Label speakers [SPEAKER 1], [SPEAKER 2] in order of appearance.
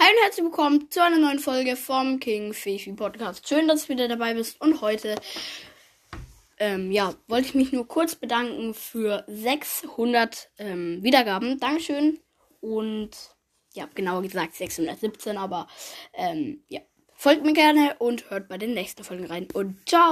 [SPEAKER 1] Hi und herzlich willkommen zu einer neuen Folge vom King Fifi Podcast. Schön, dass du wieder dabei bist. Und heute, ähm, ja, wollte ich mich nur kurz bedanken für 600 ähm, Wiedergaben. Dankeschön. Und ja, genauer gesagt 617, aber ähm, ja, folgt mir gerne und hört bei den nächsten Folgen rein. Und ciao!